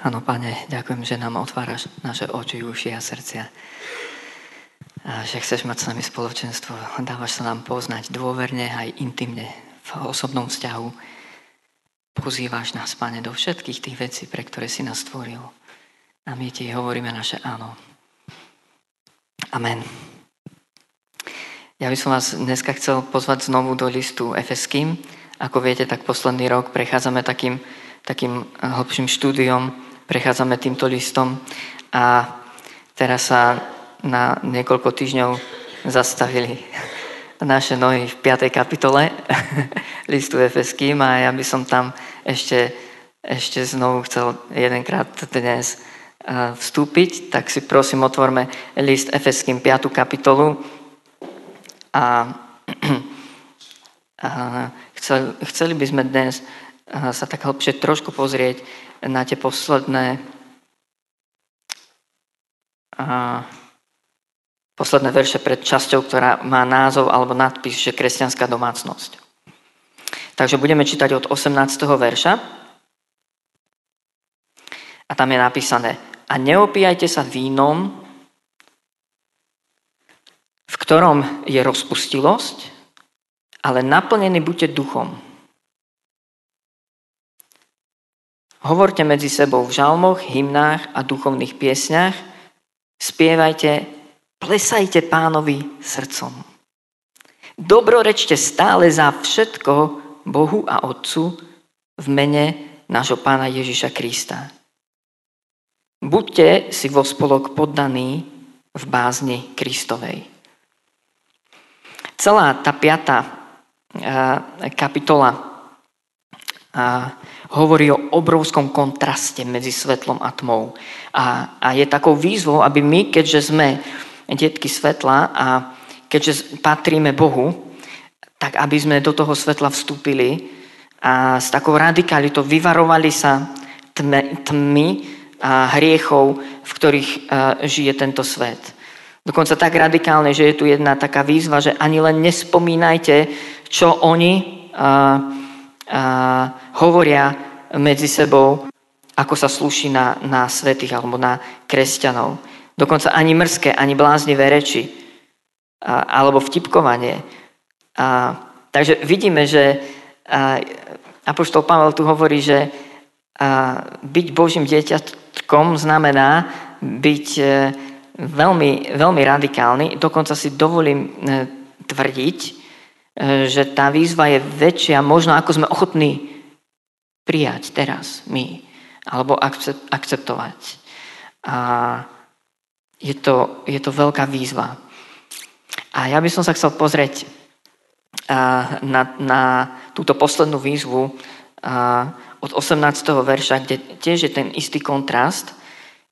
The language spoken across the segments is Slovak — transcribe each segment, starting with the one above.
Áno, Pane, ďakujem, že nám otváraš naše oči, uši a srdcia. A že chceš mať s nami spoločenstvo. Dávaš sa nám poznať dôverne aj intimne v osobnom vzťahu. Pozývaš nás, Pane, do všetkých tých vecí, pre ktoré si nás stvoril. A my ti hovoríme naše áno. Amen. Ja by som vás dneska chcel pozvať znovu do listu Efeským. Ako viete, tak posledný rok prechádzame takým, takým hlbším štúdiom, prechádzame týmto listom a teraz sa na niekoľko týždňov zastavili naše nohy v 5. kapitole listu Efeským a ja by som tam ešte, ešte znovu chcel jedenkrát dnes vstúpiť, tak si prosím otvorme list Efeským 5. kapitolu a, a chcel, chceli by sme dnes sa tak hlbšie trošku pozrieť na tie posledné a, posledné verše pred časťou, ktorá má názov alebo nadpis, že kresťanská domácnosť. Takže budeme čítať od 18. verša a tam je napísané a neopíjajte sa vínom, v ktorom je rozpustilosť, ale naplnený buďte duchom. Hovorte medzi sebou v žalmoch, hymnách a duchovných piesňach, spievajte, plesajte pánovi srdcom. Dobrorečte stále za všetko Bohu a Otcu v mene nášho pána Ježiša Krista Buďte si vo spolok poddaní v bázni Kristovej. Celá tá piata kapitola hovorí o obrovskom kontraste medzi svetlom a tmou. A, a je takou výzvou, aby my, keďže sme detky svetla a keďže patríme Bohu, tak aby sme do toho svetla vstúpili a s takou radikalitou vyvarovali sa tmy, tmy a hriechov, v ktorých žije tento svet. Dokonca tak radikálne, že je tu jedna taká výzva, že ani len nespomínajte, čo oni a, hovoria medzi sebou, ako sa slúši na, na svetých alebo na kresťanov. Dokonca ani mrské, ani bláznivé reči a, alebo vtipkovanie. A, takže vidíme, že a, Apoštol Pavel tu hovorí, že a, byť Božím dieťatom kom znamená byť e, veľmi, veľmi radikálny. Dokonca si dovolím e, tvrdiť, že tá výzva je väčšia, možno ako sme ochotní prijať teraz my, alebo akceptovať. A je to, je to veľká výzva. A ja by som sa chcel pozrieť na, na túto poslednú výzvu od 18. verša, kde tiež je ten istý kontrast.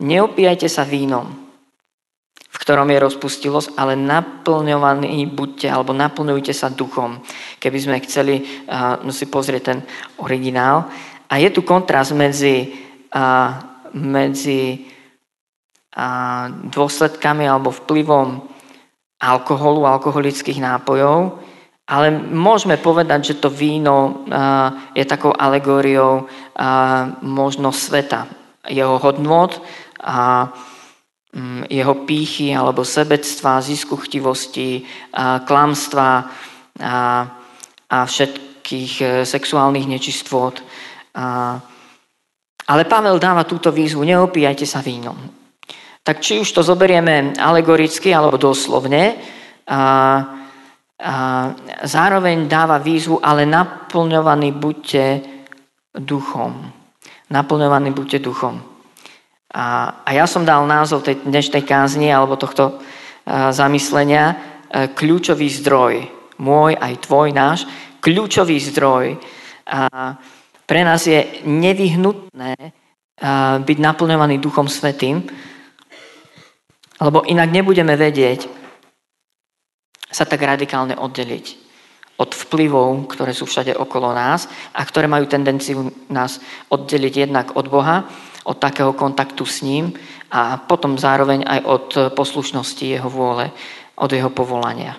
Neopíjajte sa vínom, ktorom je rozpustilosť, ale naplňovaní buďte, alebo naplňujte sa duchom. Keby sme chceli uh, si pozrieť ten originál. A je tu kontrast medzi, uh, medzi uh, dôsledkami alebo vplyvom alkoholu, alkoholických nápojov ale môžeme povedať, že to víno je takou alegóriou možno sveta, jeho hodnot a mm, jeho pýchy alebo sebectva, ziskuchtivosti, klamstva a, a všetkých e, sexuálnych nečistvôt. Ale Pavel dáva túto výzvu, neopíjajte sa vínom. Tak či už to zoberieme alegoricky alebo doslovne, a, a zároveň dáva výzvu, ale naplňovaní buďte duchom. Naplňovaní buďte duchom. A, a ja som dal názov tej dnešnej kázni alebo tohto a, zamyslenia a, kľúčový zdroj. Môj, aj tvoj, náš. Kľúčový zdroj. A pre nás je nevyhnutné a, byť naplňovaný Duchom Svetým, lebo inak nebudeme vedieť, sa tak radikálne oddeliť od vplyvov, ktoré sú všade okolo nás a ktoré majú tendenciu nás oddeliť jednak od Boha, od takého kontaktu s ním a potom zároveň aj od poslušnosti jeho vôle, od jeho povolania.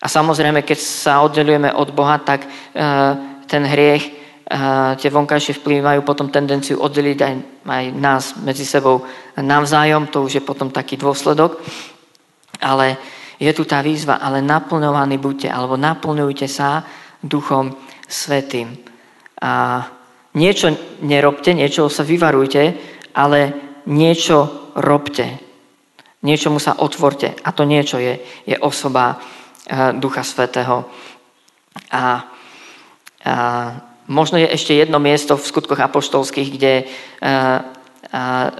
A samozrejme, keď sa oddelujeme od Boha, tak e, ten hriech tie vonkajšie vplyvy majú potom tendenciu oddeliť aj, aj nás medzi sebou navzájom, to už je potom taký dôsledok. Ale je tu tá výzva, ale naplňovaní buďte, alebo naplňujte sa Duchom Svetým. A niečo nerobte, niečo sa vyvarujte, ale niečo robte. Niečomu sa otvorte. A to niečo je, je osoba Ducha Svetého. A, a Možno je ešte jedno miesto v skutkoch apoštolských, kde eh,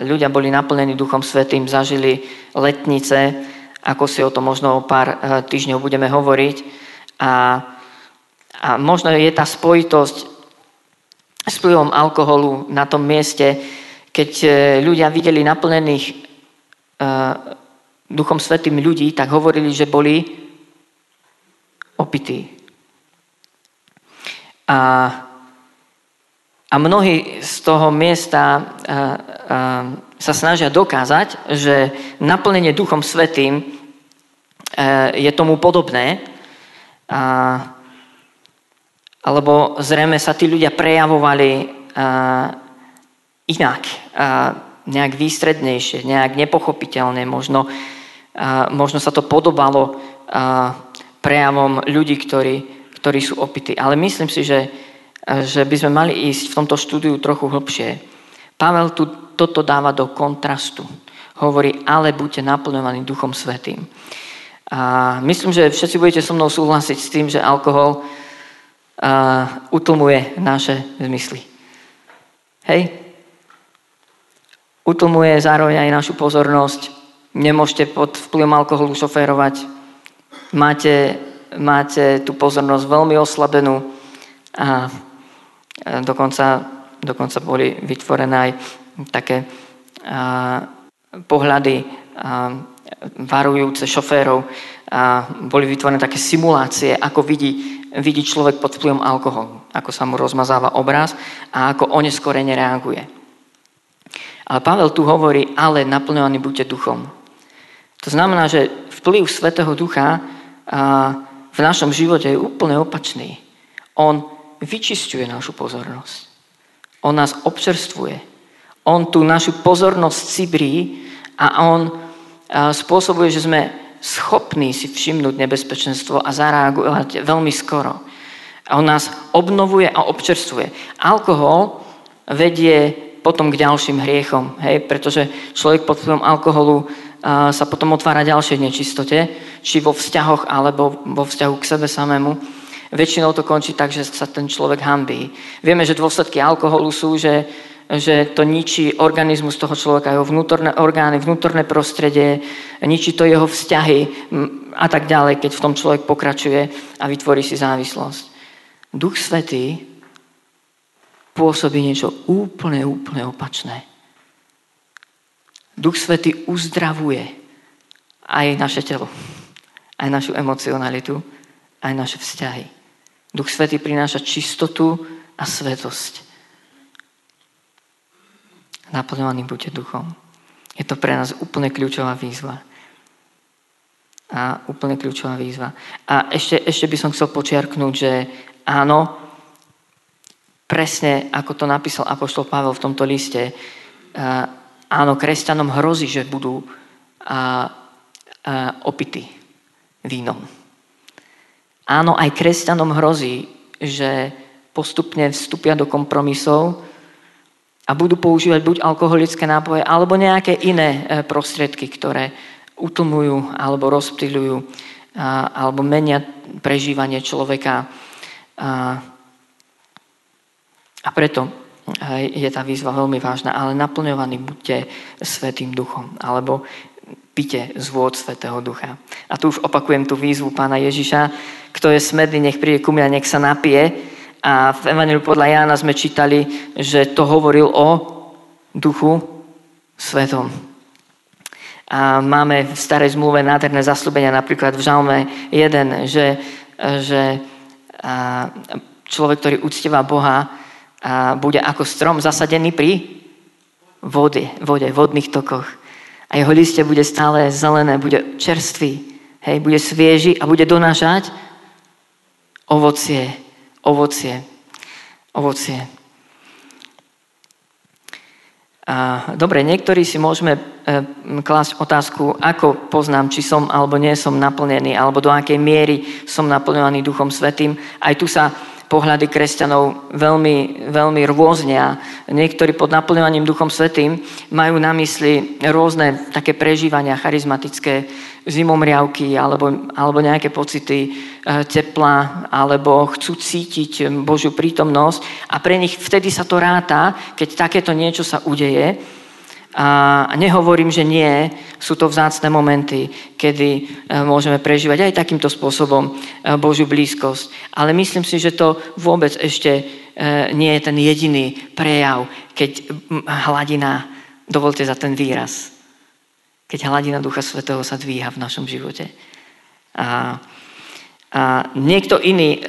ľudia boli naplnení Duchom Svetým, zažili letnice, ako si o tom možno o pár eh, týždňov budeme hovoriť. A, a možno je tá spojitosť s vplyvom alkoholu na tom mieste, keď eh, ľudia videli naplnených Duchom Svetým ľudí, tak hovorili, že boli opití. A a mnohí z toho miesta a, a, sa snažia dokázať, že naplnenie Duchom Svetým e, je tomu podobné, a, alebo zrejme sa tí ľudia prejavovali a, inak, a, nejak výstrednejšie, nejak nepochopiteľne, možno, a, možno sa to podobalo a, prejavom ľudí, ktorí, ktorí sú opití. Ale myslím si, že že by sme mali ísť v tomto štúdiu trochu hlbšie. Pavel tu toto dáva do kontrastu. Hovorí, ale buďte naplňovaní Duchom Svetým. A myslím, že všetci budete so mnou súhlasiť s tým, že alkohol uh, utlmuje naše zmysly. Hej? Utlmuje zároveň aj našu pozornosť. Nemôžete pod vplyvom alkoholu šoférovať. Máte, máte tú pozornosť veľmi oslabenú a Dokonca, dokonca boli vytvorené aj také a, pohľady a, varujúce šoférov a boli vytvorené také simulácie, ako vidí, vidí človek pod vplyvom alkoholu, ako sa mu rozmazáva obraz a ako oneskorene reaguje. Ale Pavel tu hovorí, ale naplňovaní buďte duchom. To znamená, že vplyv Svetého Ducha v našom živote je úplne opačný. On vyčisťuje našu pozornosť. On nás občerstvuje. On tú našu pozornosť cibrí a on spôsobuje, že sme schopní si všimnúť nebezpečenstvo a zareagovať veľmi skoro. A on nás obnovuje a občerstvuje. Alkohol vedie potom k ďalším hriechom, hej? pretože človek pod vplyvom alkoholu sa potom otvára ďalšie nečistote, či vo vzťahoch alebo vo vzťahu k sebe samému. Väčšinou to končí tak, že sa ten človek hambí. Vieme, že dôsledky alkoholu sú, že, že to ničí organizmus toho človeka, jeho vnútorné orgány, vnútorné prostredie, ničí to jeho vzťahy a tak ďalej, keď v tom človek pokračuje a vytvorí si závislosť. Duch Svetý pôsobí niečo úplne, úplne opačné. Duch Svetý uzdravuje aj naše telo, aj našu emocionalitu, aj naše vzťahy. Duch Svetý prináša čistotu a svetosť. Naplňovaný buďte duchom. Je to pre nás úplne kľúčová výzva. A úplne kľúčová výzva. A ešte, ešte by som chcel počiarknúť, že áno, presne ako to napísal Apoštol Pavel v tomto liste, áno, kresťanom hrozí, že budú opity vínom. Áno, aj kresťanom hrozí, že postupne vstúpia do kompromisov a budú používať buď alkoholické nápoje, alebo nejaké iné e, prostriedky, ktoré utlmujú alebo rozptýľujú alebo menia prežívanie človeka. A preto je tá výzva veľmi vážna, ale naplňovaný buďte Svetým duchom, alebo pite z vôd Svetého Ducha. A tu už opakujem tú výzvu pána Ježiša. Kto je smedný, nech príde ku mňa, nech sa napije. A v Evangeliu podľa Jána sme čítali, že to hovoril o Duchu Svetom. A máme v starej zmluve nádherné zaslúbenia, napríklad v Žalme 1, že, že človek, ktorý uctieva Boha, bude ako strom zasadený pri vode, vode, vodných tokoch a jeho liste bude stále zelené, bude čerstvý, hej, bude svieži a bude donášať ovocie, ovocie. Ovocie. A, dobre, niektorí si môžeme e, klásť otázku, ako poznám, či som alebo nie som naplnený, alebo do akej miery som naplňovaný Duchom Svetým. Aj tu sa pohľady kresťanov veľmi, veľmi rôzne a niektorí pod naplňovaním Duchom Svetým majú na mysli rôzne také prežívania charizmatické, zimomriavky alebo, alebo nejaké pocity e, tepla alebo chcú cítiť Božiu prítomnosť a pre nich vtedy sa to ráta, keď takéto niečo sa udeje a nehovorím, že nie, sú to vzácne momenty, kedy e, môžeme prežívať aj takýmto spôsobom e, Božiu blízkosť. Ale myslím si, že to vôbec ešte e, nie je ten jediný prejav, keď hladina, dovolte za ten výraz, keď hladina Ducha Svetého sa dvíha v našom živote. A, a niekto, iný,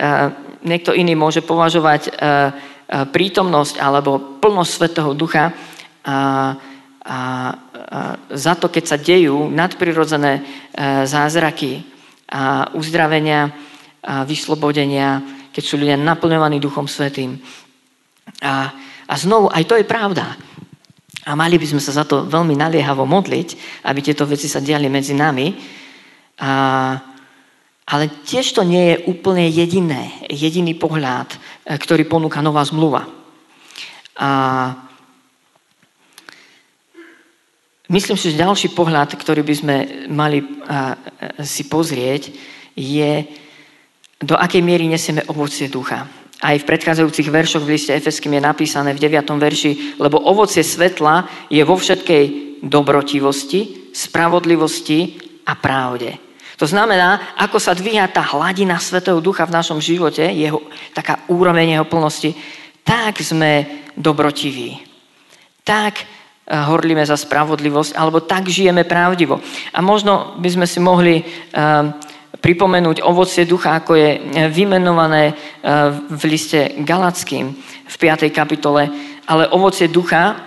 niekto iný môže považovať prítomnosť alebo plnosť Svetého Ducha a, a za to, keď sa dejú nadprirodzené e, zázraky a uzdravenia, a vyslobodenia, keď sú ľudia naplňovaní Duchom Svetým. A, a znovu, aj to je pravda. A mali by sme sa za to veľmi naliehavo modliť, aby tieto veci sa diali medzi nami. A, ale tiež to nie je úplne jediné, jediný pohľad, e, ktorý ponúka nová zmluva. A Myslím si, že ďalší pohľad, ktorý by sme mali si pozrieť, je, do akej miery nesieme ovocie ducha. Aj v predchádzajúcich veršoch v liste Efeským je napísané v 9. verši, lebo ovocie svetla je vo všetkej dobrotivosti, spravodlivosti a pravde. To znamená, ako sa dvíha tá hladina Svetého Ducha v našom živote, jeho, taká úroveň jeho plnosti, tak sme dobrotiví. Tak horlíme za spravodlivosť, alebo tak žijeme pravdivo. A možno by sme si mohli pripomenúť ovocie ducha, ako je vymenované v liste Galackým v 5. kapitole. Ale ovocie ducha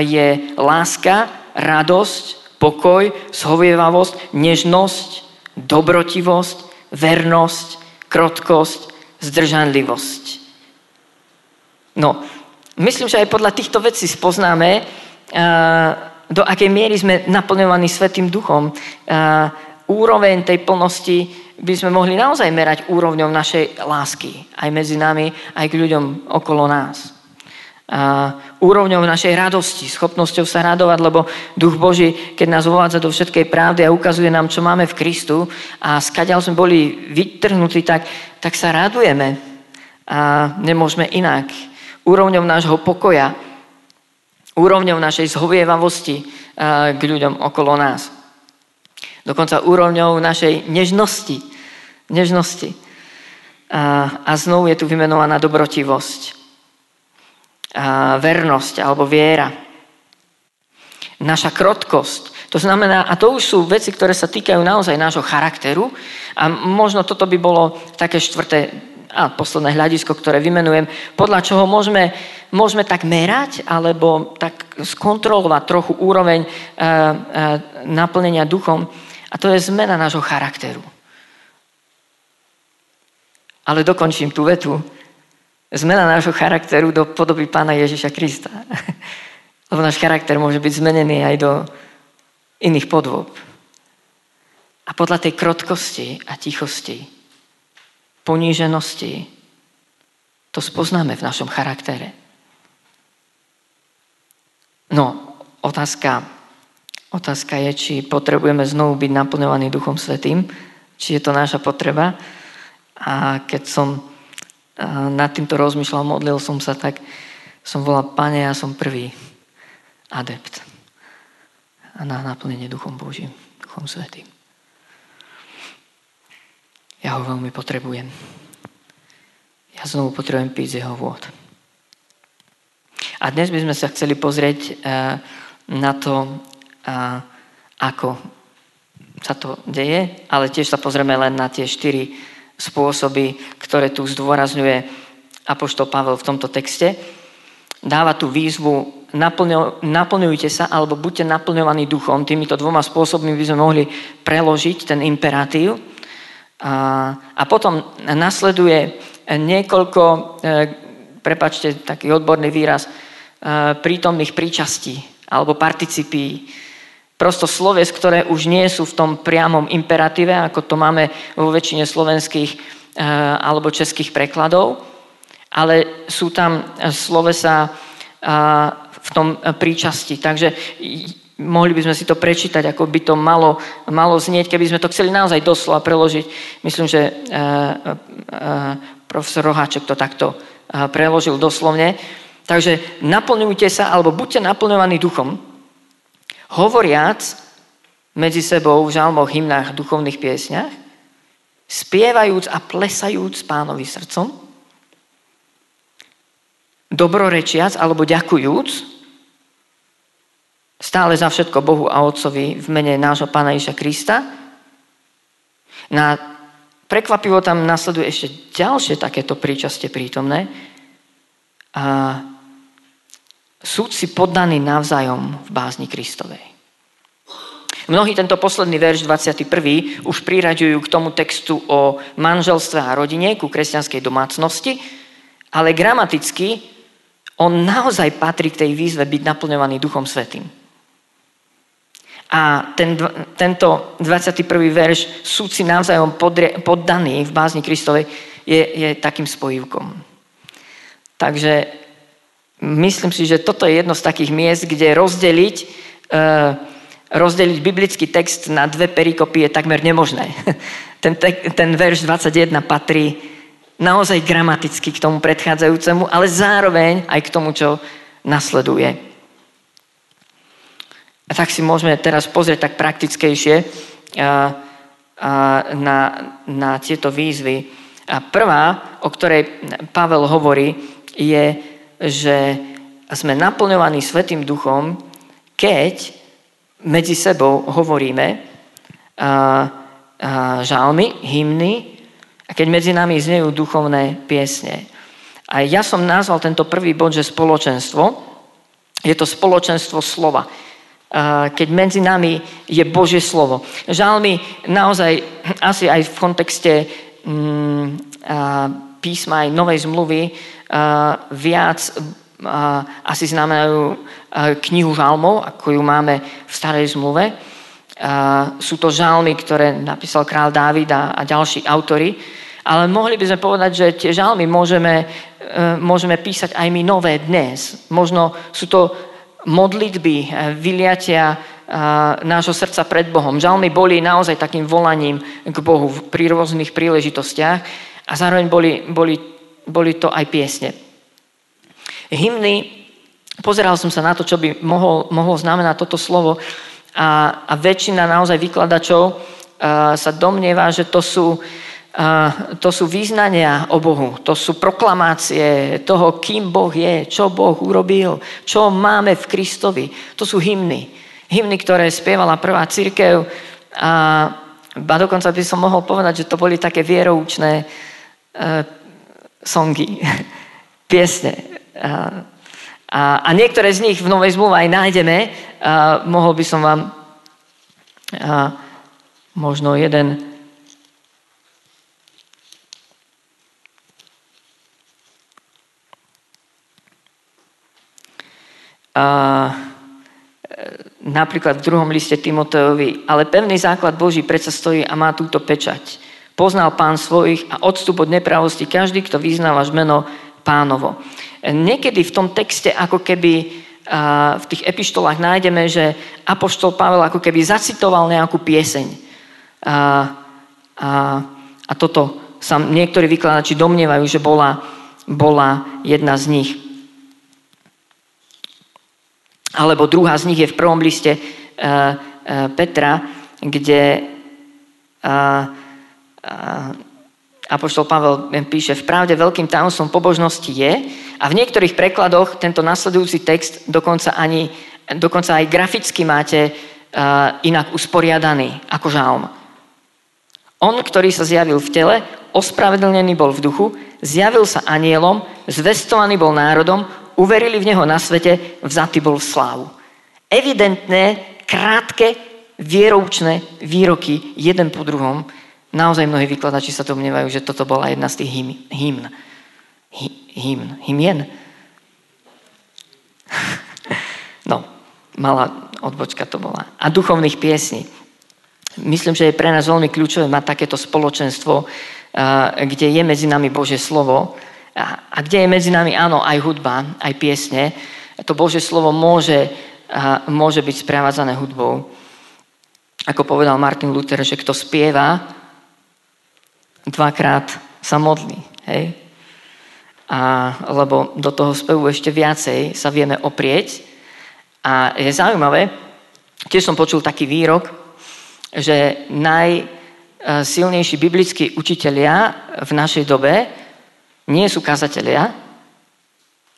je láska, radosť, pokoj, zhovievavosť, nežnosť, dobrotivosť, vernosť, krotkosť, zdržanlivosť. No, Myslím, že aj podľa týchto vecí spoznáme, do akej miery sme naplňovaní Svetým duchom. Úroveň tej plnosti by sme mohli naozaj merať úrovňou našej lásky. Aj medzi nami, aj k ľuďom okolo nás. A úrovňou našej radosti, schopnosťou sa radovať, lebo Duch Boží, keď nás uvádza do všetkej pravdy a ukazuje nám, čo máme v Kristu a skadiaľ sme boli vytrhnutí, tak, tak sa radujeme a nemôžeme inak úrovňou nášho pokoja, úrovňou našej zhovievavosti eh, k ľuďom okolo nás. Dokonca úrovňou našej nežnosti. nežnosti. A, a znovu je tu vymenovaná dobrotivosť. A vernosť alebo viera. Naša krotkosť. To znamená, a to už sú veci, ktoré sa týkajú naozaj nášho charakteru a možno toto by bolo také štvrté a posledné hľadisko, ktoré vymenujem, podľa čoho môžeme, môžeme tak merať alebo tak skontrolovať trochu úroveň e, e, naplnenia duchom. A to je zmena nášho charakteru. Ale dokončím tú vetu. Zmena nášho charakteru do podoby pána Ježiša Krista. Lebo náš charakter môže byť zmenený aj do iných podôb. A podľa tej krotkosti a tichosti poníženosti. To spoznáme v našom charaktere. No, otázka, otázka je, či potrebujeme znovu byť naplňovaní Duchom Svetým, či je to naša potreba. A keď som nad týmto rozmýšľal, modlil som sa, tak som volal, Pane, ja som prvý adept na naplnenie Duchom Božím, Duchom Svetým. Ja ho veľmi potrebujem. Ja znovu potrebujem piť z jeho vôd. A dnes by sme sa chceli pozrieť eh, na to, eh, ako sa to deje, ale tiež sa pozrieme len na tie štyri spôsoby, ktoré tu zdôrazňuje Apoštol Pavel v tomto texte. Dáva tu výzvu, naplňujte sa alebo buďte naplňovaní duchom. Týmito dvoma spôsobmi by sme mohli preložiť ten imperatív. A, a potom nasleduje niekoľko e, prepačte, taký odborný výraz, prítomných príčastí alebo participí. Prosto sloves, ktoré už nie sú v tom priamom imperatíve, ako to máme vo väčšine slovenských alebo českých prekladov, ale sú tam slovesa v tom príčasti. Takže mohli by sme si to prečítať, ako by to malo, malo znieť, keby sme to chceli naozaj doslova preložiť. Myslím, že profesor Roháček to takto preložil doslovne. Takže naplňujte sa, alebo buďte naplňovaní duchom, hovoriac medzi sebou v žalmoch, hymnách, duchovných piesňach, spievajúc a plesajúc pánovi srdcom, dobrorečiac alebo ďakujúc, stále za všetko Bohu a Otcovi v mene nášho Pána Iša Krista. Na prekvapivo tam nasleduje ešte ďalšie takéto príčastie prítomné. A súdci poddaní navzájom v bázni Kristovej. Mnohí tento posledný verš 21. už priraďujú k tomu textu o manželstve a rodine, ku kresťanskej domácnosti, ale gramaticky on naozaj patrí k tej výzve byť naplňovaný Duchom Svetým. A ten, tento 21. verš súci navzájom poddaný v bázni Kristovej je, je takým spojivkom. Takže myslím si, že toto je jedno z takých miest, kde rozdeliť, uh, rozdeliť biblický text na dve perikopy je takmer nemožné. Ten, te, ten verš 21 patrí naozaj gramaticky k tomu predchádzajúcemu, ale zároveň aj k tomu, čo nasleduje. A tak si môžeme teraz pozrieť tak praktickejšie na, na tieto výzvy. A prvá, o ktorej Pavel hovorí, je, že sme naplňovaní Svetým duchom, keď medzi sebou hovoríme žalmy, hymny a keď medzi nami znejú duchovné piesne. A ja som nazval tento prvý bod, že spoločenstvo. Je to spoločenstvo slova. Keď medzi nami je Božie slovo. Žalmy naozaj asi aj v kontexte mm, písma aj Novej zmluvy viac asi znamenajú knihu žalmov, ako ju máme v starej zmluve. Sú to žalmy, ktoré napísal král Dávid a ďalší autory. Ale mohli by sme povedať, že tie žalmy môžeme, e, môžeme písať aj my nové dnes. Možno sú to modlitby, e, vyliatia nášho srdca pred Bohom. Žalmy boli naozaj takým volaním k Bohu pri rôznych príležitostiach a zároveň boli, boli, boli to aj piesne. Hymny, pozeral som sa na to, čo by mohol, mohlo znamenať toto slovo a, a väčšina naozaj vykladačov a, sa domnieva, že to sú, a, to sú význania o Bohu, to sú proklamácie toho, kým Boh je, čo Boh urobil, čo máme v Kristovi. To sú hymny. Hymny, ktoré spievala prvá církev a ba dokonca by som mohol povedať, že to boli také vieroučné uh, songy, piesne. A, a, a niektoré z nich v Novej zmluve aj nájdeme. A mohol by som vám a, možno jeden a, napríklad v druhom liste Timoteovi, ale pevný základ Boží predsa stojí a má túto pečať. Poznal pán svojich a odstup od nepravosti každý, kto vyznávaš meno pánovo. Niekedy v tom texte ako keby v tých epištolách nájdeme, že Apoštol Pavel ako keby zacitoval nejakú pieseň. A, a, a toto sa niektorí vykladači domnievajú, že bola, bola jedna z nich. Alebo druhá z nich je v prvom liste uh, uh, Petra, kde uh, Apoštol Pavel píše, v pravde veľkým tajomstvom pobožnosti je a v niektorých prekladoch tento nasledujúci text dokonca, ani, dokonca aj graficky máte inak usporiadaný ako žalm. On, ktorý sa zjavil v tele, ospravedlnený bol v duchu, zjavil sa anielom, zvestovaný bol národom, uverili v neho na svete, vzatý bol v slávu. Evidentné, krátke, vieroučné výroky jeden po druhom Naozaj mnohí vykladači sa domnievajú, že toto bola jedna z tých hymn. hymn, hymien. No, malá odbočka to bola. A duchovných piesní. Myslím, že je pre nás veľmi kľúčové mať takéto spoločenstvo, kde je medzi nami Bože slovo a kde je medzi nami, áno, aj hudba, aj piesne. To Bože slovo môže, môže byť sprevádzané hudbou. Ako povedal Martin Luther, že kto spieva, dvakrát sa modlí. Hej? A, lebo do toho spevu ešte viacej sa vieme oprieť. A je zaujímavé, tiež som počul taký výrok, že najsilnejší biblickí učitelia v našej dobe nie sú kazatelia,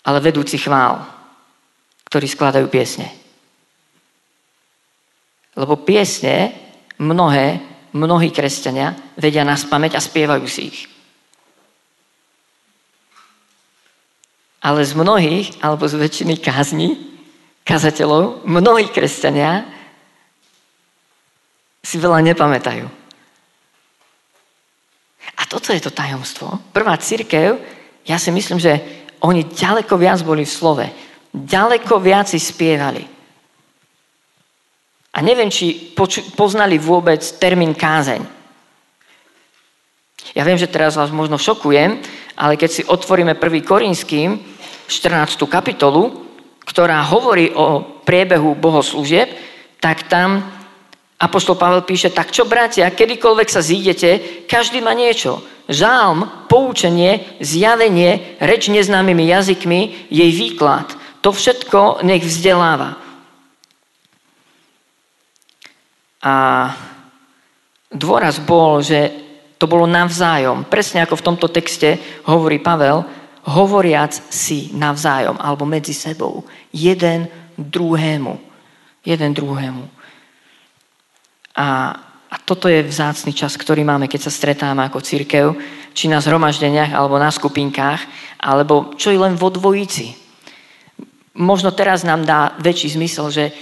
ale vedúci chvál, ktorí skladajú piesne. Lebo piesne mnohé, mnohí kresťania vedia nás pamäť a spievajú si ich. Ale z mnohých, alebo z väčšiny kázní, kazateľov, mnohí kresťania si veľa nepamätajú. Toto je to tajomstvo. Prvá církev, ja si myslím, že oni ďaleko viac boli v slove. Ďaleko viac si spievali. A neviem, či poznali vôbec termín kázeň. Ja viem, že teraz vás možno šokujem, ale keď si otvoríme 1. Korinským 14. kapitolu, ktorá hovorí o priebehu bohoslúžieb, tak tam Apoštol Pavel píše, tak čo bratia, kedykoľvek sa zídete, každý má niečo. Žálm, poučenie, zjavenie, reč neznámymi jazykmi, jej výklad. To všetko nech vzdeláva. A dôraz bol, že to bolo navzájom. Presne ako v tomto texte hovorí Pavel, hovoriac si navzájom, alebo medzi sebou. Jeden druhému. Jeden druhému. A, a toto je vzácný čas, ktorý máme, keď sa stretáme ako církev, či na zhromaždeniach, alebo na skupinkách, alebo čo je len vo dvojici. Možno teraz nám dá väčší zmysel, že e,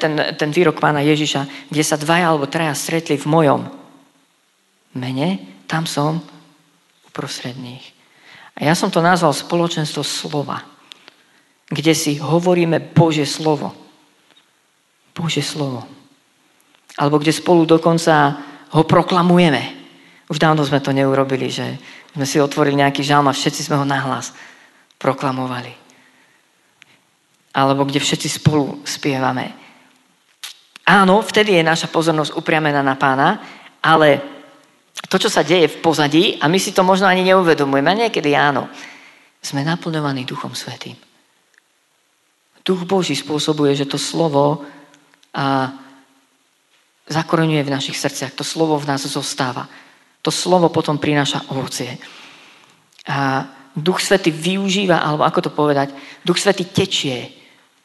ten, ten výrok pána Ježiša, kde sa dvaja alebo traja stretli v mojom, mene, tam som uprostred nich. A ja som to nazval spoločenstvo slova, kde si hovoríme Bože slovo. Bože slovo. Alebo kde spolu dokonca ho proklamujeme. Už dávno sme to neurobili, že sme si otvorili nejaký žalm a všetci sme ho nahlas proklamovali. Alebo kde všetci spolu spievame. Áno, vtedy je naša pozornosť upriamená na pána, ale to, čo sa deje v pozadí, a my si to možno ani neuvedomujeme, niekedy áno, sme naplňovaní Duchom Svetým. Duch Boží spôsobuje, že to slovo a, zakoreňuje v našich srdciach. To slovo v nás zostáva. To slovo potom prináša ovocie. A Duch Svetý využíva, alebo ako to povedať, Duch Svetý tečie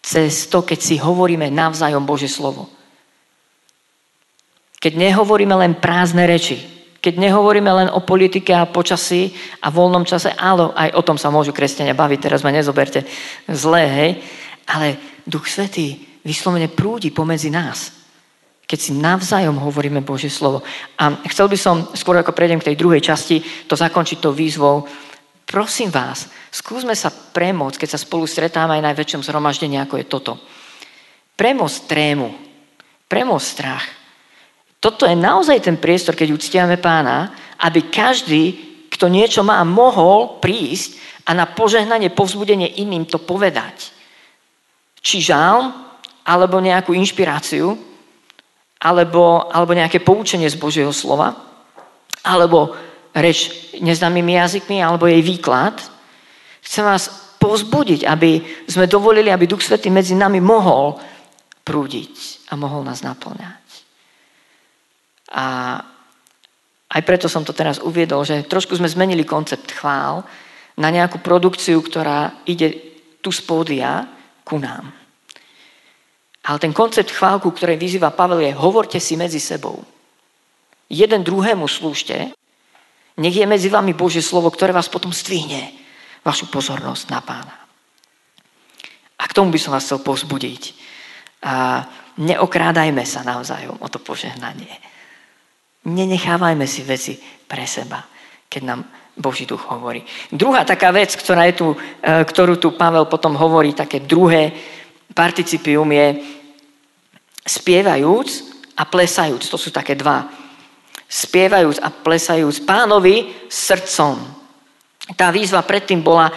cez to, keď si hovoríme navzájom Bože slovo. Keď nehovoríme len prázdne reči, keď nehovoríme len o politike a počasí a voľnom čase, ale aj o tom sa môžu kresťania baviť, teraz ma nezoberte zlé, hej, ale Duch Svetý vyslovene prúdi pomedzi nás, keď si navzájom hovoríme Božie slovo. A chcel by som, skôr ako prejdem k tej druhej časti, to zakončiť tou výzvou. Prosím vás, skúsme sa premôcť, keď sa spolu stretáme aj najväčšom zhromaždení, ako je toto. Premôcť trému, premôcť strach, toto je naozaj ten priestor, keď uctiame pána, aby každý, kto niečo má, mohol prísť a na požehnanie, povzbudenie iným to povedať. Či žál, alebo nejakú inšpiráciu, alebo, alebo nejaké poučenie z Božieho slova, alebo reč neznámymi jazykmi, alebo jej výklad. Chcem vás povzbudiť, aby sme dovolili, aby Duch Svetý medzi nami mohol prúdiť a mohol nás naplňať. A aj preto som to teraz uviedol, že trošku sme zmenili koncept chvál na nejakú produkciu, ktorá ide tu z pódia ku nám. Ale ten koncept chválku, ktorý vyzýva Pavel, je hovorte si medzi sebou. Jeden druhému slúžte, nech je medzi vami Božie slovo, ktoré vás potom stvihne vašu pozornosť na pána. A k tomu by som vás chcel pozbudiť. A neokrádajme sa navzájom o to požehnanie. Nenechávajme si veci pre seba. Keď nám Boží duch hovorí. Druhá taká vec, ktorá je tu, e, ktorú tu Pavel potom hovorí, také druhé participium je spievajúc a plesajúc. To sú také dva. Spievajúc a plesajúc pánovi srdcom. Tá výzva predtým bola uh,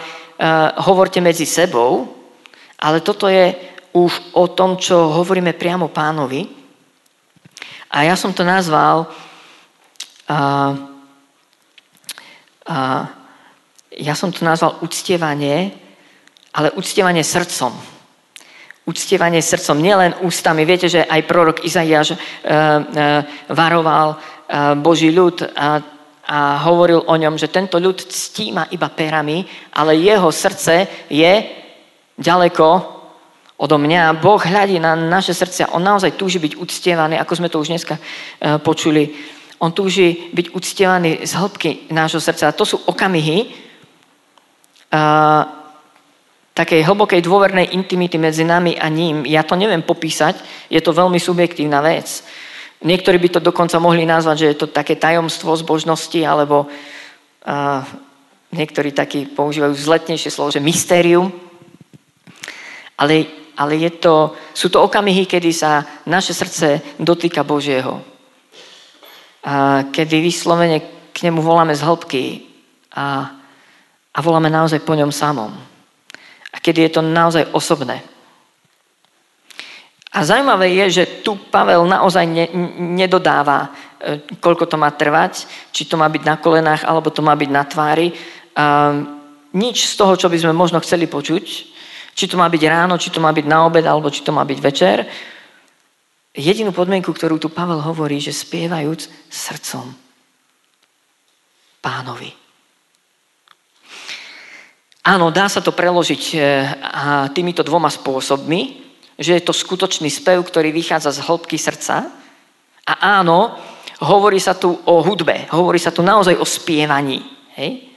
hovorte medzi sebou, ale toto je už o tom, čo hovoríme priamo pánovi. A ja som to nazval uh, uh, ja som to nazval uctievanie, ale uctievanie srdcom. Uctievanie srdcom, nielen ústami. Viete, že aj prorok Izaiáš uh, uh, varoval uh, Boží ľud a, a hovoril o ňom, že tento ľud ctí ma iba perami, ale jeho srdce je ďaleko odo mňa. Boh hľadí na naše srdcia. On naozaj túži byť uctievaný, ako sme to už dneska počuli. On túži byť uctievaný z hĺbky nášho srdca. A to sú okamihy takej hlbokej dôvernej intimity medzi nami a ním. Ja to neviem popísať, je to veľmi subjektívna vec. Niektorí by to dokonca mohli nazvať, že je to také tajomstvo zbožnosti, alebo uh, niektorí takí používajú zletnejšie slovo, že mystérium. Ale ale je to, sú to okamihy, kedy sa naše srdce dotýka Božieho. A kedy vyslovene k nemu voláme z hĺbky a, a voláme naozaj po ňom samom. A kedy je to naozaj osobné. A zaujímavé je, že tu Pavel naozaj ne, nedodáva, e, koľko to má trvať, či to má byť na kolenách, alebo to má byť na tvári. A nič z toho, čo by sme možno chceli počuť, či to má byť ráno, či to má byť na obed, alebo či to má byť večer. Jedinú podmienku, ktorú tu Pavel hovorí, že spievajúc srdcom pánovi. Áno, dá sa to preložiť e, týmito dvoma spôsobmi, že je to skutočný spev, ktorý vychádza z hĺbky srdca. A áno, hovorí sa tu o hudbe, hovorí sa tu naozaj o spievaní. Hej?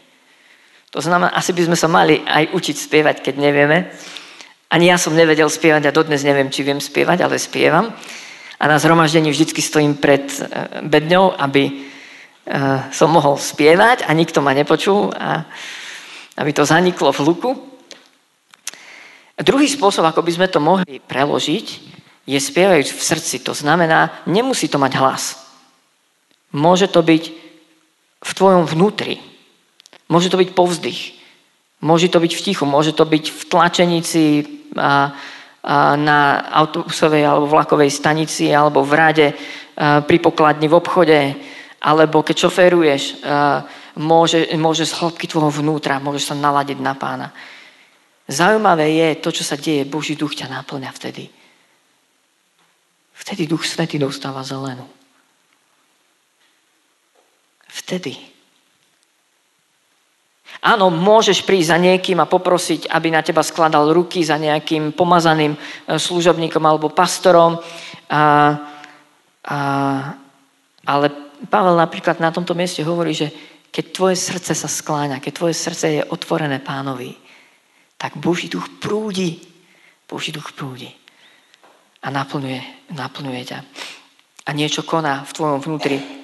To znamená, asi by sme sa mali aj učiť spievať, keď nevieme. Ani ja som nevedel spievať a dodnes neviem, či viem spievať, ale spievam. A na zhromaždení vždycky stojím pred e, bedňou, aby e, som mohol spievať a nikto ma nepočul a aby to zaniklo v luku. Druhý spôsob, ako by sme to mohli preložiť, je spievajúc v srdci. To znamená, nemusí to mať hlas. Môže to byť v tvojom vnútri. Môže to byť povzdych. Môže to byť v tichu, môže to byť v tlačenici a, a na autobusovej alebo vlakovej stanici alebo v rade a, pri pokladni v obchode alebo keď šoféruješ, môže, môže z hĺbky tvojho vnútra, môžeš sa naladiť na pána. Zaujímavé je to, čo sa deje, Boží duch ťa náplňa vtedy. Vtedy duch svetý dostáva zelenú. Vtedy. Áno, môžeš prísť za niekým a poprosiť, aby na teba skladal ruky za nejakým pomazaným e, služobníkom alebo pastorom. A, a, ale Pavel napríklad na tomto mieste hovorí, že keď tvoje srdce sa skláňa, keď tvoje srdce je otvorené pánovi, tak Boží duch prúdi. Boží duch prúdi. A naplňuje, naplňuje ťa. A niečo koná v tvojom vnútri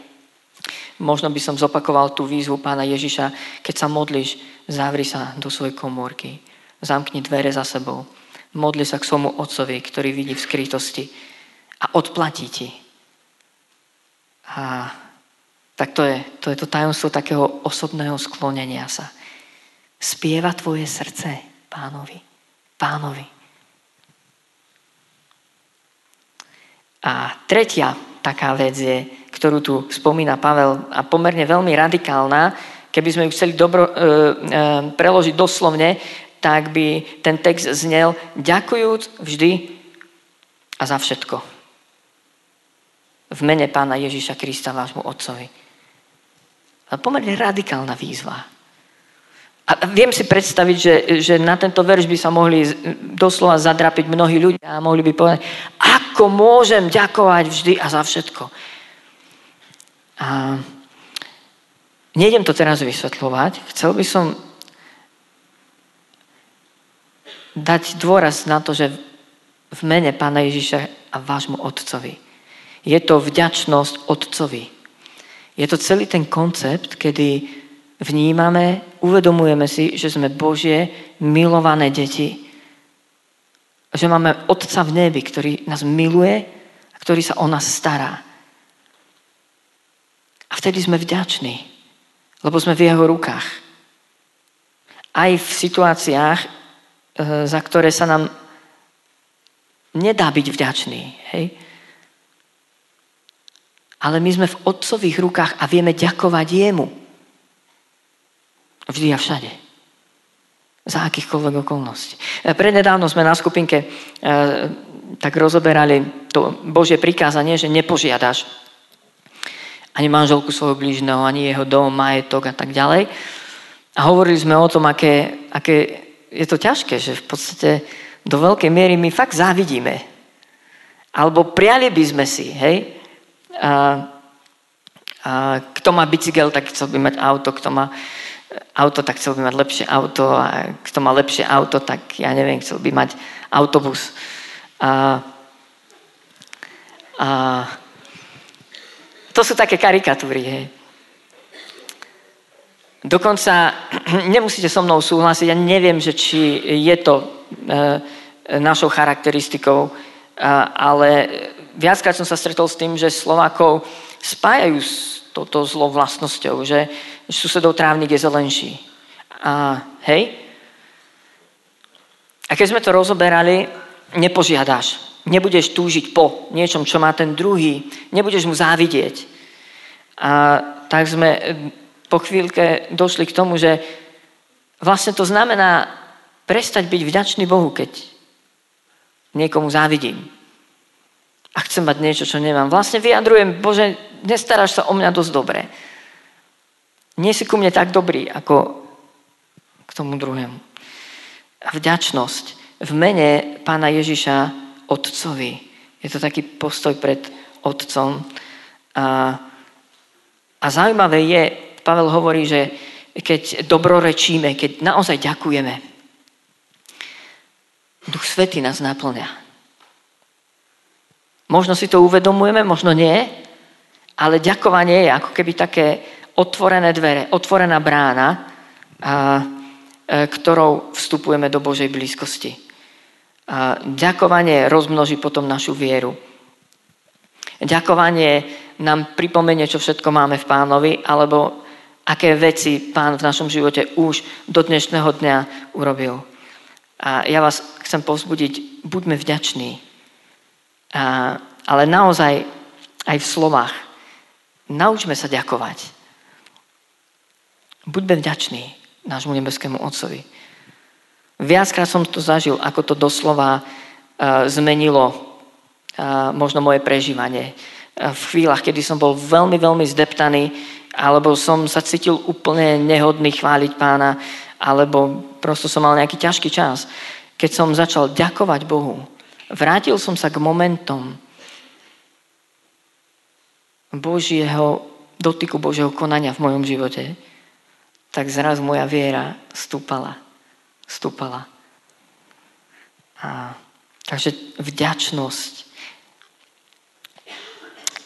Možno by som zopakoval tú výzvu pána Ježiša, keď sa modlíš, zavri sa do svojej komórky, zamkni dvere za sebou, modli sa k svojmu otcovi, ktorý vidí v skrytosti a odplatí ti. A tak to je, to je to tajomstvo takého osobného sklonenia sa. Spieva tvoje srdce pánovi. Pánovi. A tretia taká vec je, ktorú tu spomína Pavel a pomerne veľmi radikálna, keby sme ju chceli dobro, e, e, preložiť doslovne, tak by ten text znel ďakujúc vždy a za všetko. V mene pána Ježíša Krista, vášmu otcovi. Pomerne radikálna výzva. A viem si predstaviť, že, že na tento verš by sa mohli doslova zadrapiť mnohí ľudia a mohli by povedať, ako môžem ďakovať vždy a za všetko. A nejdem to teraz vysvetľovať. Chcel by som dať dôraz na to, že v mene Pána Ježiša a vášmu Otcovi. Je to vďačnosť Otcovi. Je to celý ten koncept, kedy vnímame, uvedomujeme si, že sme Božie milované deti. Že máme Otca v nebi, ktorý nás miluje a ktorý sa o nás stará. A vtedy sme vďační, lebo sme v jeho rukách. Aj v situáciách, e, za ktoré sa nám nedá byť vďačný. Hej? Ale my sme v otcových rukách a vieme ďakovať jemu. Vždy a všade. Za akýchkoľvek okolností. E, prednedávno sme na skupinke e, tak rozoberali to Božie prikázanie, že nepožiadaš ani manželku svojho blížneho, ani jeho dom, majetok a tak ďalej. A hovorili sme o tom, aké, aké je to ťažké, že v podstate do veľkej miery my fakt závidíme. Alebo priali by sme si, hej? A, a kto má bicykel, tak chcel by mať auto, kto má auto, tak chcel by mať lepšie auto a kto má lepšie auto, tak ja neviem, chcel by mať autobus. A, a to sú také karikatúry. Hej. Dokonca nemusíte so mnou súhlasiť, ja neviem, že či je to e, našou charakteristikou, e, ale viackrát som sa stretol s tým, že Slovákov spájajú s touto zlou vlastnosťou, že susedov trávnik je zelenší. A hej? A keď sme to rozoberali, nepožiadaš. Nebudeš túžiť po niečom, čo má ten druhý. Nebudeš mu závidieť. A tak sme po chvíľke došli k tomu, že vlastne to znamená prestať byť vďačný Bohu, keď niekomu závidím. A chcem mať niečo, čo nemám. Vlastne vyjadrujem, Bože, nestaráš sa o mňa dosť dobre nie si ku mne tak dobrý, ako k tomu druhému. A vďačnosť v mene pána Ježiša Otcovi. Je to taký postoj pred Otcom. A, a zaujímavé je, Pavel hovorí, že keď dobrorečíme, keď naozaj ďakujeme, Duch Svetý nás naplňa. Možno si to uvedomujeme, možno nie, ale ďakovanie je ako keby také otvorené dvere, otvorená brána, a, e, ktorou vstupujeme do Božej blízkosti. A ďakovanie rozmnoží potom našu vieru. Ďakovanie nám pripomenie, čo všetko máme v pánovi, alebo aké veci pán v našom živote už do dnešného dňa urobil. A ja vás chcem povzbudiť, buďme vďační. Ale naozaj aj v slovách. Naučme sa ďakovať. Buďme vďační nášmu nebeskému Otcovi. Viackrát som to zažil, ako to doslova uh, zmenilo uh, možno moje prežívanie. Uh, v chvíľach, kedy som bol veľmi, veľmi zdeptaný, alebo som sa cítil úplne nehodný chváliť pána, alebo prosto som mal nejaký ťažký čas. Keď som začal ďakovať Bohu, vrátil som sa k momentom Božieho dotyku, Božieho konania v mojom živote tak zraz moja viera stúpala. Stúpala. A, takže vďačnosť.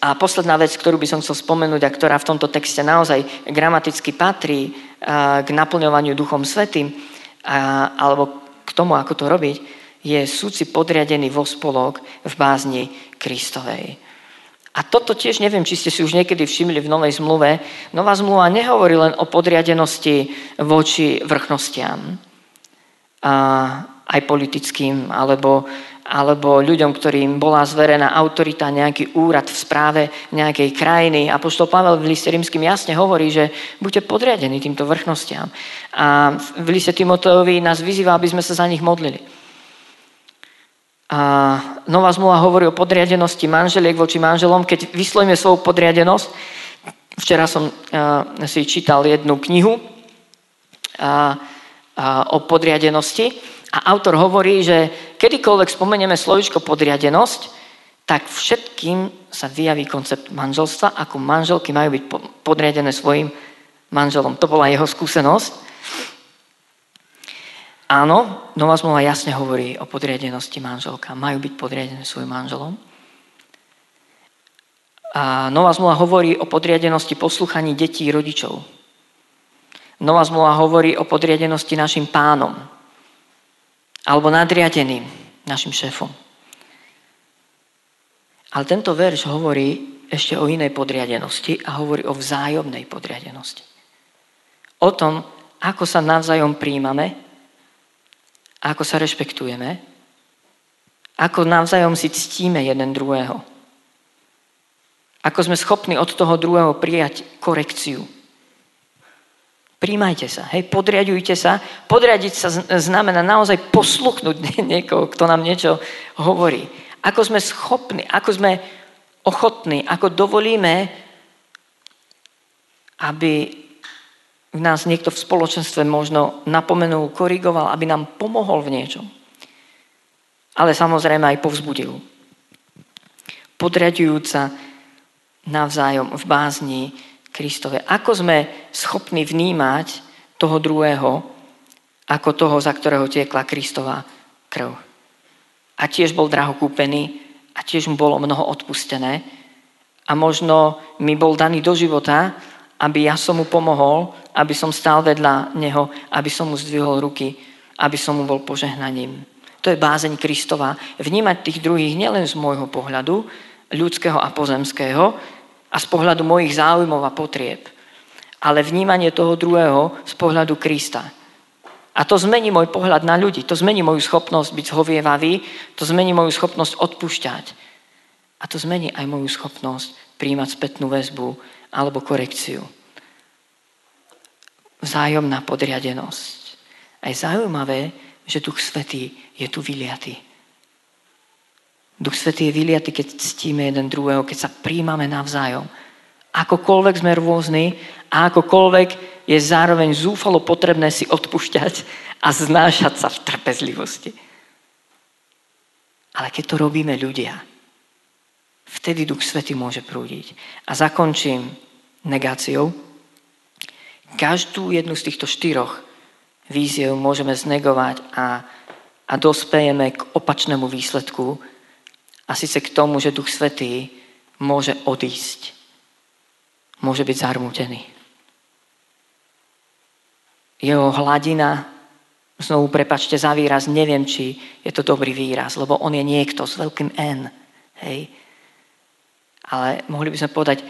A posledná vec, ktorú by som chcel spomenúť a ktorá v tomto texte naozaj gramaticky patrí a, k naplňovaniu Duchom Svetým alebo k tomu, ako to robiť, je súci podriadený vo spolok v bázni Kristovej. A toto tiež neviem, či ste si už niekedy všimli v Novej zmluve. Nová zmluva nehovorí len o podriadenosti voči vrchnostiam, a aj politickým, alebo, alebo ľuďom, ktorým bola zverená autorita, nejaký úrad v správe nejakej krajiny. A poštol Pavel v liste rímským jasne hovorí, že buďte podriadení týmto vrchnostiam. A v liste Timoteovi nás vyzýva, aby sme sa za nich modlili. A Nová zmluva hovorí o podriadenosti manželiek voči manželom. Keď vyslovíme svoju podriadenosť, včera som uh, si čítal jednu knihu uh, uh, o podriadenosti a autor hovorí, že kedykoľvek spomenieme slovičko podriadenosť, tak všetkým sa vyjaví koncept manželstva, ako manželky majú byť podriadené svojim manželom. To bola jeho skúsenosť. Áno, Nová zmluva jasne hovorí o podriadenosti manželka. Majú byť podriadené svojim manželom. A Nová zmluva hovorí o podriadenosti posluchaní detí rodičov. Nová zmluva hovorí o podriadenosti našim pánom alebo nadriadeným našim šéfom. Ale tento verš hovorí ešte o inej podriadenosti a hovorí o vzájomnej podriadenosti. O tom, ako sa navzájom príjmame, ako sa rešpektujeme, ako navzájom si ctíme jeden druhého. Ako sme schopní od toho druhého prijať korekciu. Príjmajte sa, hej, podriadujte sa. Podriadiť sa znamená naozaj posluchnúť niekoho, kto nám niečo hovorí. Ako sme schopní, ako sme ochotní, ako dovolíme, aby v nás niekto v spoločenstve možno napomenul, korigoval, aby nám pomohol v niečom. Ale samozrejme aj povzbudil. Podriadujúca navzájom v bázni Kristove. Ako sme schopní vnímať toho druhého ako toho, za ktorého tiekla Kristova krv. A tiež bol draho kúpený a tiež mu bolo mnoho odpustené a možno mi bol daný do života, aby ja som mu pomohol, aby som stál vedľa neho, aby som mu zdvihol ruky, aby som mu bol požehnaním. To je bázeň Kristova. Vnímať tých druhých nielen z môjho pohľadu, ľudského a pozemského, a z pohľadu mojich záujmov a potrieb, ale vnímanie toho druhého z pohľadu Krista. A to zmení môj pohľad na ľudí, to zmení moju schopnosť byť zhovievavý, to zmení moju schopnosť odpúšťať. A to zmení aj moju schopnosť príjmať spätnú väzbu alebo korekciu. Vzájomná podriadenosť. A je zaujímavé, že Duch Svetý je tu vyliatý. Duch Svetý je vyliatý, keď ctíme jeden druhého, keď sa príjmame navzájom. Akokoľvek sme rôzni a akokoľvek je zároveň zúfalo potrebné si odpušťať a znášať sa v trpezlivosti. Ale keď to robíme ľudia, vtedy Duch Svety môže prúdiť. A zakončím negáciou. Každú jednu z týchto štyroch víziev môžeme znegovať a, a dospejeme k opačnému výsledku a síce k tomu, že Duch Svetý môže odísť. Môže byť zarmútený jeho hladina, znovu prepačte za výraz, neviem, či je to dobrý výraz, lebo on je niekto s veľkým N. Hej. Ale mohli by sme povedať,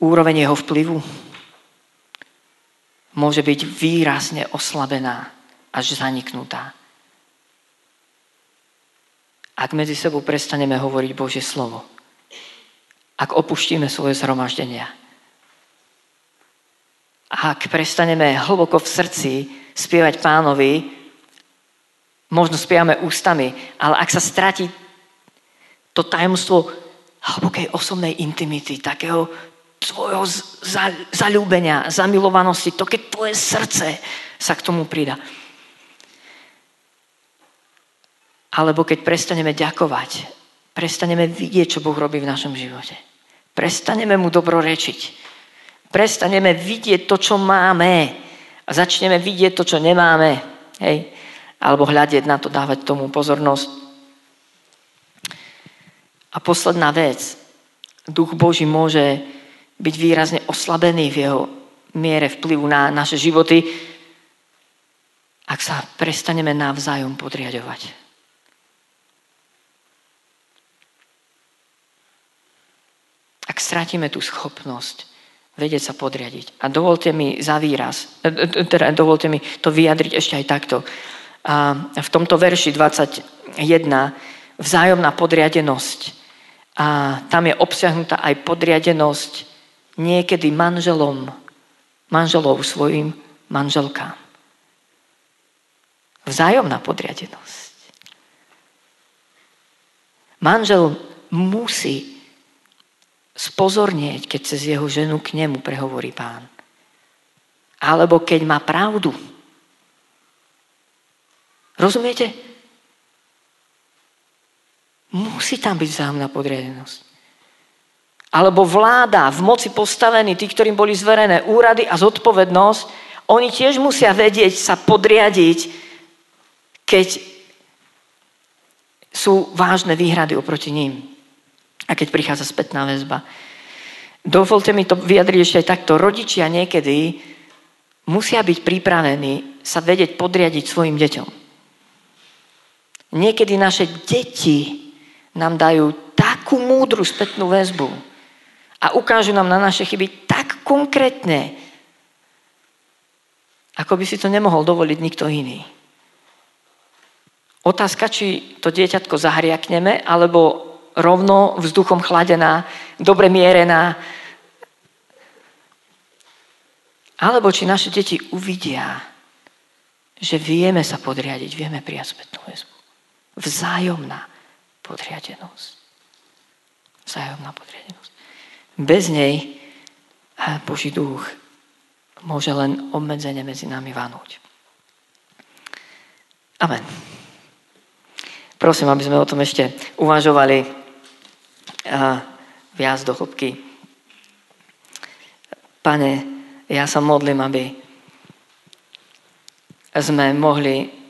úroveň jeho vplyvu môže byť výrazne oslabená až zaniknutá. Ak medzi sebou prestaneme hovoriť Božie slovo, ak opuštíme svoje zhromaždenia, ak prestaneme hlboko v srdci spievať pánovi, možno spievame ústami, ale ak sa stratí to tajomstvo hlbokej osobnej intimity, takého tvojho zalúbenia, zamilovanosti, to keď tvoje srdce sa k tomu prida. Alebo keď prestaneme ďakovať, prestaneme vidieť, čo Boh robí v našom živote. Prestaneme mu dobrorečiť prestaneme vidieť to, čo máme a začneme vidieť to, čo nemáme. Hej? Alebo hľadieť na to, dávať tomu pozornosť. A posledná vec. Duch Boží môže byť výrazne oslabený v jeho miere vplyvu na naše životy, ak sa prestaneme navzájom podriadovať. Ak strátime tú schopnosť vedieť sa podriadiť. A dovolte mi za výraz, e, e, teda dovolte mi to vyjadriť ešte aj takto. A v tomto verši 21 vzájomná podriadenosť. A tam je obsiahnutá aj podriadenosť niekedy manželom, manželov svojim manželkám. Vzájomná podriadenosť. Manžel musí spozornieť, keď cez jeho ženu k nemu prehovorí pán. Alebo keď má pravdu. Rozumiete? Musí tam byť vzájomná podriadenosť. Alebo vláda, v moci postavení, tí, ktorým boli zverené úrady a zodpovednosť, oni tiež musia vedieť sa podriadiť, keď sú vážne výhrady oproti ním a keď prichádza spätná väzba. Dovolte mi to vyjadriť ešte aj takto. Rodičia niekedy musia byť pripravení sa vedieť podriadiť svojim deťom. Niekedy naše deti nám dajú takú múdru spätnú väzbu a ukážu nám na naše chyby tak konkrétne, ako by si to nemohol dovoliť nikto iný. Otázka, či to dieťatko zahriakneme, alebo rovno vzduchom chladená, dobre mierená, alebo či naše deti uvidia, že vieme sa podriadiť, vieme prijať spätnú väzbu. Vzájomná podriadenosť. Vzájomná podriadenosť. Bez nej Boží duch môže len obmedzenie medzi nami vanúť. Amen. Prosím, aby sme o tom ešte uvažovali viac do hĺbky. Pane, ja sa modlím, aby sme mohli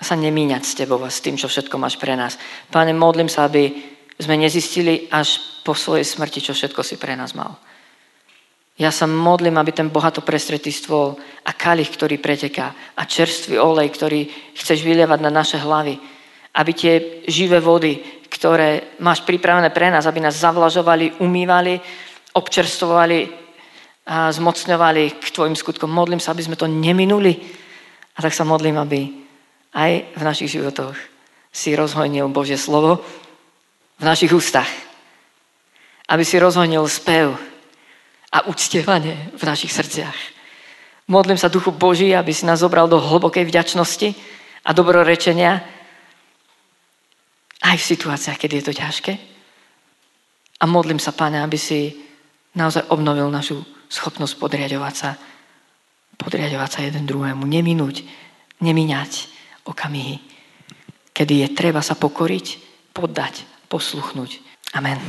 sa nemíňať s Tebou a s tým, čo všetko máš pre nás. Pane, modlím sa, aby sme nezistili až po svojej smrti, čo všetko si pre nás mal. Ja sa modlím, aby ten bohato prestretý stôl a kalich, ktorý preteká a čerstvý olej, ktorý chceš vylievať na naše hlavy, aby tie živé vody, ktoré máš pripravené pre nás, aby nás zavlažovali, umývali, občerstvovali, a zmocňovali k tvojim skutkom. Modlím sa, aby sme to neminuli. A tak sa modlím, aby aj v našich životoch si rozhojnil Božie slovo v našich ústach. Aby si rozhojnil spev a uctievanie v našich srdciach. Modlím sa Duchu Boží, aby si nás zobral do hlbokej vďačnosti a dobrorečenia aj v situáciách, keď je to ťažké. A modlím sa, Pane, aby si naozaj obnovil našu schopnosť podriadovať sa, podriadovať sa jeden druhému, neminúť, nemíňať okamihy, kedy je treba sa pokoriť, poddať, posluchnúť. Amen.